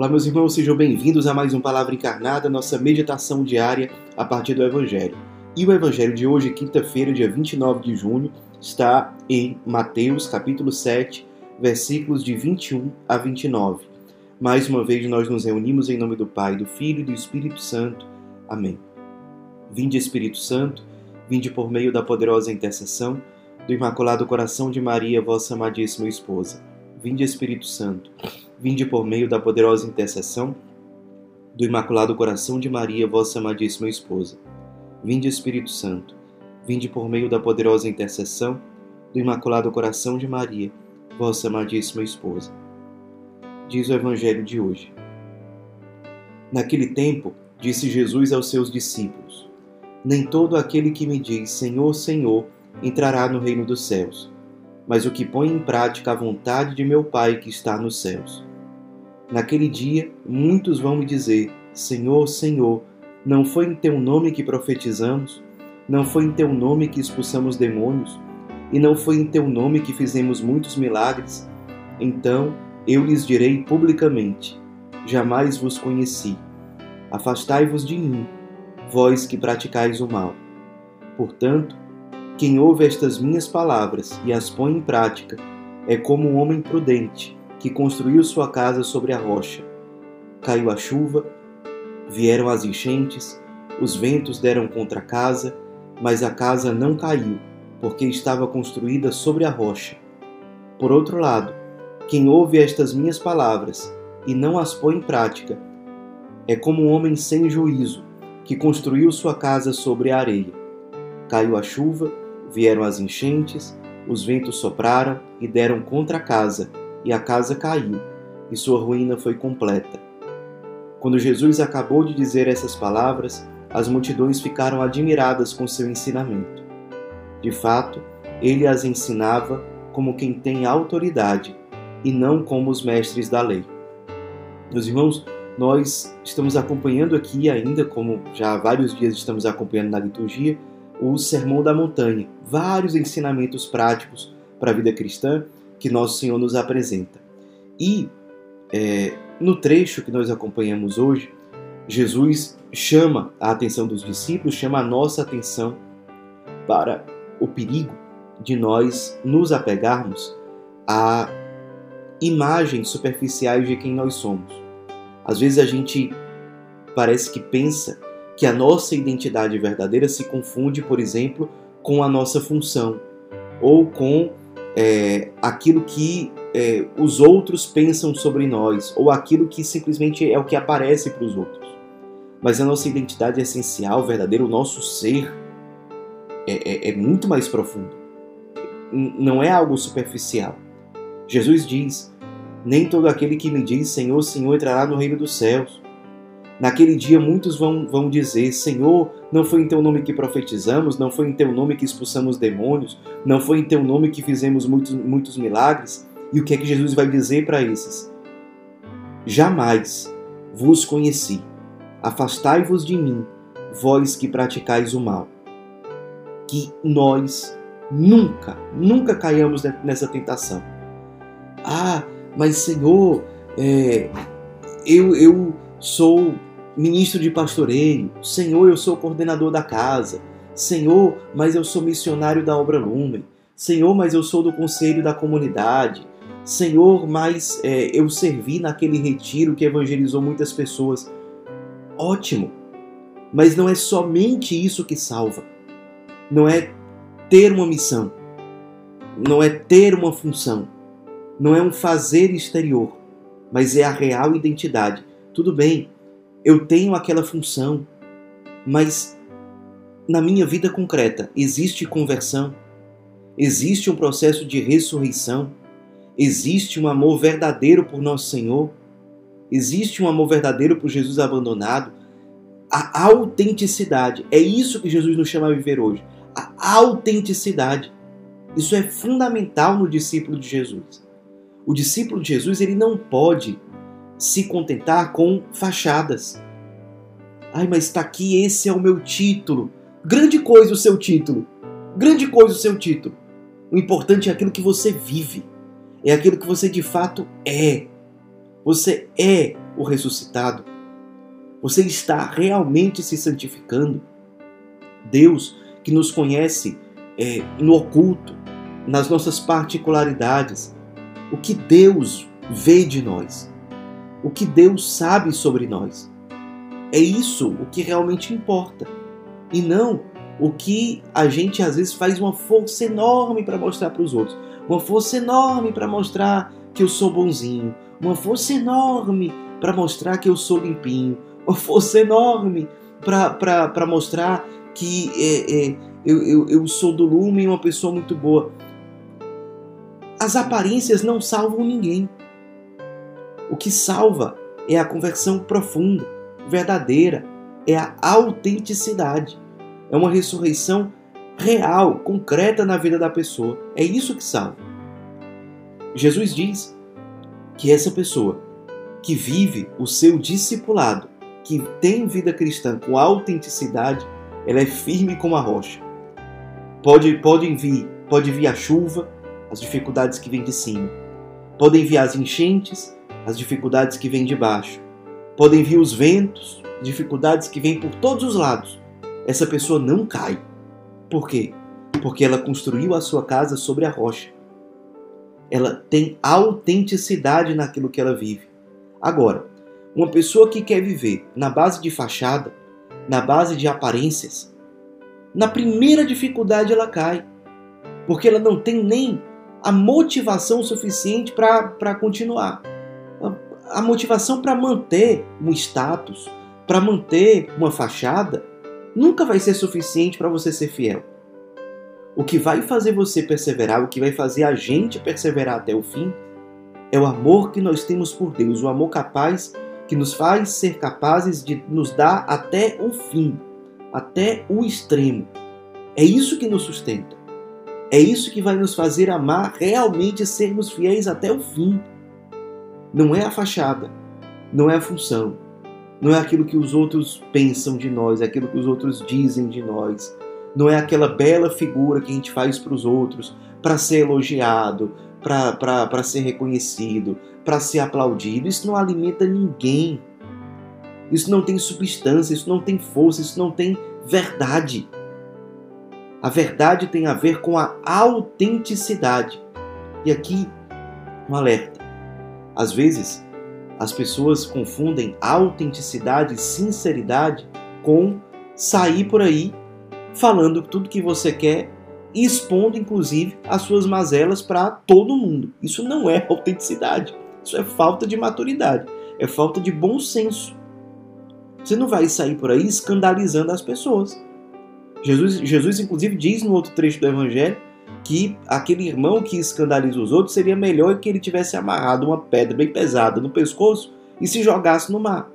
Olá, meus irmãos, sejam bem-vindos a mais um Palavra Encarnada, nossa meditação diária a partir do Evangelho. E o Evangelho de hoje, quinta-feira, dia 29 de junho, está em Mateus, capítulo 7, versículos de 21 a 29. Mais uma vez nós nos reunimos em nome do Pai, do Filho e do Espírito Santo. Amém. Vinde, Espírito Santo, vinde por meio da poderosa intercessão do Imaculado Coração de Maria, vossa amadíssima esposa. Vinde, Espírito Santo, vinde por meio da poderosa intercessão do Imaculado Coração de Maria, vossa amadíssima esposa. Vinde, Espírito Santo, vinde por meio da poderosa intercessão do Imaculado Coração de Maria, vossa amadíssima esposa. Diz o Evangelho de hoje. Naquele tempo, disse Jesus aos seus discípulos: Nem todo aquele que me diz Senhor, Senhor entrará no reino dos céus, mas o que põe em prática a vontade de meu Pai que está nos céus. Naquele dia, muitos vão me dizer: Senhor, Senhor, não foi em teu nome que profetizamos? Não foi em teu nome que expulsamos demônios? E não foi em teu nome que fizemos muitos milagres? Então eu lhes direi publicamente: Jamais vos conheci. Afastai-vos de mim, vós que praticais o mal. Portanto, quem ouve estas minhas palavras e as põe em prática é como um homem prudente que construiu sua casa sobre a rocha. Caiu a chuva, vieram as enchentes, os ventos deram contra a casa, mas a casa não caiu, porque estava construída sobre a rocha. Por outro lado, quem ouve estas minhas palavras e não as põe em prática é como um homem sem juízo que construiu sua casa sobre a areia. Caiu a chuva, Vieram as enchentes, os ventos sopraram e deram contra a casa, e a casa caiu, e sua ruína foi completa. Quando Jesus acabou de dizer essas palavras, as multidões ficaram admiradas com seu ensinamento. De fato, ele as ensinava como quem tem autoridade e não como os mestres da lei. Meus irmãos, nós estamos acompanhando aqui ainda, como já há vários dias estamos acompanhando na liturgia, o Sermão da Montanha, vários ensinamentos práticos para a vida cristã que Nosso Senhor nos apresenta. E é, no trecho que nós acompanhamos hoje, Jesus chama a atenção dos discípulos, chama a nossa atenção para o perigo de nós nos apegarmos a imagens superficiais de quem nós somos. Às vezes a gente parece que pensa que a nossa identidade verdadeira se confunde, por exemplo, com a nossa função ou com é, aquilo que é, os outros pensam sobre nós ou aquilo que simplesmente é o que aparece para os outros. Mas a nossa identidade essencial, verdadeira, o nosso ser, é, é, é muito mais profundo. Não é algo superficial. Jesus diz: Nem todo aquele que me diz Senhor, Senhor entrará no reino dos céus Naquele dia muitos vão, vão dizer: Senhor, não foi em teu nome que profetizamos, não foi em teu nome que expulsamos demônios, não foi em teu nome que fizemos muitos, muitos milagres. E o que é que Jesus vai dizer para esses? Jamais vos conheci. Afastai-vos de mim, vós que praticais o mal. Que nós nunca, nunca caiamos nessa tentação. Ah, mas Senhor, é, eu, eu sou ministro de pastoreio, Senhor, eu sou coordenador da casa, Senhor, mas eu sou missionário da obra Lumen, Senhor, mas eu sou do conselho da comunidade, Senhor, mas é, eu servi naquele retiro que evangelizou muitas pessoas. Ótimo, mas não é somente isso que salva. Não é ter uma missão, não é ter uma função, não é um fazer exterior, mas é a real identidade. Tudo bem, eu tenho aquela função, mas na minha vida concreta existe conversão, existe um processo de ressurreição, existe um amor verdadeiro por nosso Senhor, existe um amor verdadeiro por Jesus abandonado. A autenticidade, é isso que Jesus nos chama a viver hoje. A autenticidade. Isso é fundamental no discípulo de Jesus. O discípulo de Jesus ele não pode se contentar com fachadas. Ai, mas está aqui, esse é o meu título. Grande coisa o seu título. Grande coisa o seu título. O importante é aquilo que você vive. É aquilo que você de fato é. Você é o ressuscitado. Você está realmente se santificando. Deus, que nos conhece é, no oculto, nas nossas particularidades, o que Deus vê de nós, o que Deus sabe sobre nós. É isso o que realmente importa. E não o que a gente às vezes faz uma força enorme para mostrar para os outros. Uma força enorme para mostrar que eu sou bonzinho. Uma força enorme para mostrar que eu sou limpinho. Uma força enorme para mostrar que é, é, eu, eu, eu sou do lume e uma pessoa muito boa. As aparências não salvam ninguém. O que salva é a conversão profunda, verdadeira, é a autenticidade. É uma ressurreição real, concreta na vida da pessoa. É isso que salva. Jesus diz que essa pessoa que vive o seu discipulado, que tem vida cristã com autenticidade, ela é firme como a rocha. Pode, pode vir, pode vir a chuva, as dificuldades que vêm de cima. Podem vir as enchentes, as dificuldades que vêm de baixo. Podem vir os ventos, dificuldades que vêm por todos os lados. Essa pessoa não cai. Por quê? Porque ela construiu a sua casa sobre a rocha. Ela tem autenticidade naquilo que ela vive. Agora, uma pessoa que quer viver na base de fachada, na base de aparências, na primeira dificuldade ela cai, porque ela não tem nem a motivação suficiente para continuar. A, motivação para manter um status, para manter uma fachada, nunca vai ser suficiente para você ser fiel. O que vai fazer você perseverar, o que vai fazer a gente perseverar até o fim, é o amor que nós temos por Deus, o amor capaz que nos faz ser capazes de nos dar até o fim, até o extremo. É isso que nos sustenta. É isso que vai nos fazer amar realmente sermos fiéis até o fim. Não é a fachada, não é a função, não é aquilo que os outros pensam de nós, é aquilo que os outros dizem de nós. Não é aquela bela figura que a gente faz para os outros para ser elogiado, para ser reconhecido, para ser aplaudido. Isso não alimenta ninguém. Isso não tem substância, isso não tem força, isso não tem verdade. A verdade tem a ver com a autenticidade. E aqui, um alerta. Às vezes, as pessoas confundem autenticidade e sinceridade com sair por aí falando tudo que você quer e expondo, inclusive, as suas mazelas para todo mundo. Isso não é autenticidade. Isso é falta de maturidade, é falta de bom senso. Você não vai sair por aí escandalizando as pessoas. Jesus, Jesus inclusive, diz no outro trecho do Evangelho que aquele irmão que escandaliza os outros seria melhor que ele tivesse amarrado uma pedra bem pesada no pescoço e se jogasse no mar.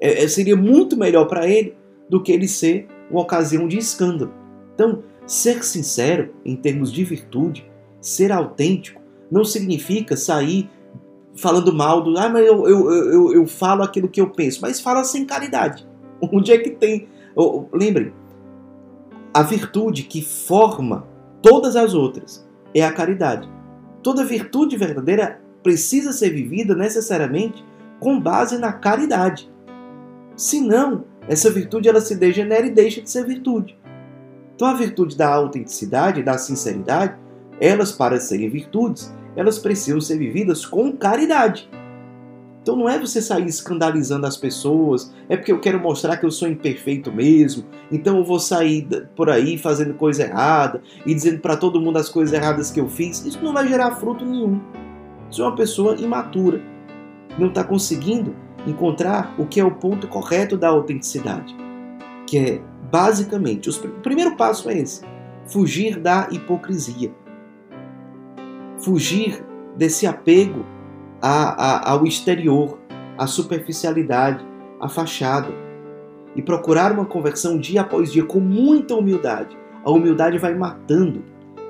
É, é seria muito melhor para ele do que ele ser uma ocasião de escândalo. Então, ser sincero em termos de virtude, ser autêntico, não significa sair falando mal do. Ah, mas eu, eu, eu, eu falo aquilo que eu penso. Mas fala sem caridade. Onde é que tem. Oh, lembre, a virtude que forma todas as outras é a caridade. Toda virtude verdadeira precisa ser vivida necessariamente com base na caridade. Senão, essa virtude ela se degenera e deixa de ser virtude. Então, a virtude da autenticidade, da sinceridade, elas, para serem virtudes, elas precisam ser vividas com caridade. Então não é você sair escandalizando as pessoas, é porque eu quero mostrar que eu sou imperfeito mesmo, então eu vou sair por aí fazendo coisa errada e dizendo para todo mundo as coisas erradas que eu fiz. Isso não vai gerar fruto nenhum. Isso é uma pessoa imatura, não está conseguindo encontrar o que é o ponto correto da autenticidade, que é basicamente, o primeiro passo é esse: fugir da hipocrisia fugir desse apego a, a, ao exterior, à superficialidade, à fachada e procurar uma conversão dia após dia com muita humildade. A humildade vai matando,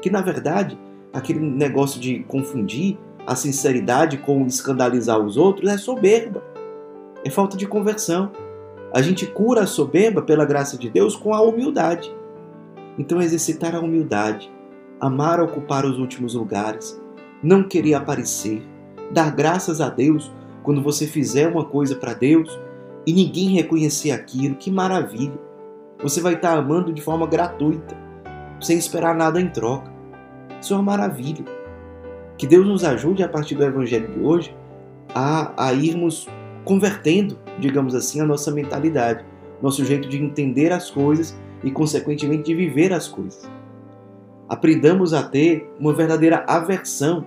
que na verdade aquele negócio de confundir a sinceridade com escandalizar os outros é soberba, é falta de conversão. A gente cura a soberba pela graça de Deus com a humildade. Então exercitar a humildade, amar ocupar os últimos lugares, não querer aparecer, dar graças a Deus quando você fizer uma coisa para Deus e ninguém reconhecer aquilo, que maravilha! Você vai estar amando de forma gratuita, sem esperar nada em troca. Isso é uma maravilha. Que Deus nos ajude a partir do Evangelho de hoje a, a irmos convertendo, digamos assim, a nossa mentalidade, nosso jeito de entender as coisas e, consequentemente, de viver as coisas. Aprendamos a ter uma verdadeira aversão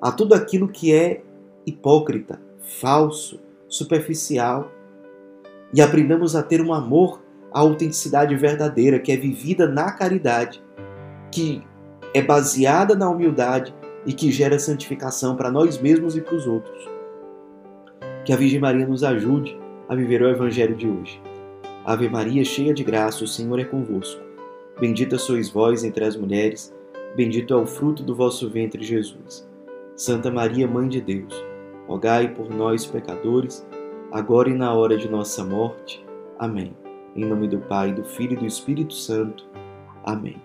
a tudo aquilo que é hipócrita, falso, superficial. E aprendamos a ter um amor à autenticidade verdadeira, que é vivida na caridade, que é baseada na humildade e que gera santificação para nós mesmos e para os outros. Que a Virgem Maria nos ajude a viver o Evangelho de hoje. Ave Maria, cheia de graça, o Senhor é convosco. Bendita sois vós entre as mulheres, bendito é o fruto do vosso ventre, Jesus. Santa Maria, Mãe de Deus, rogai por nós, pecadores, agora e na hora de nossa morte. Amém. Em nome do Pai, do Filho e do Espírito Santo. Amém.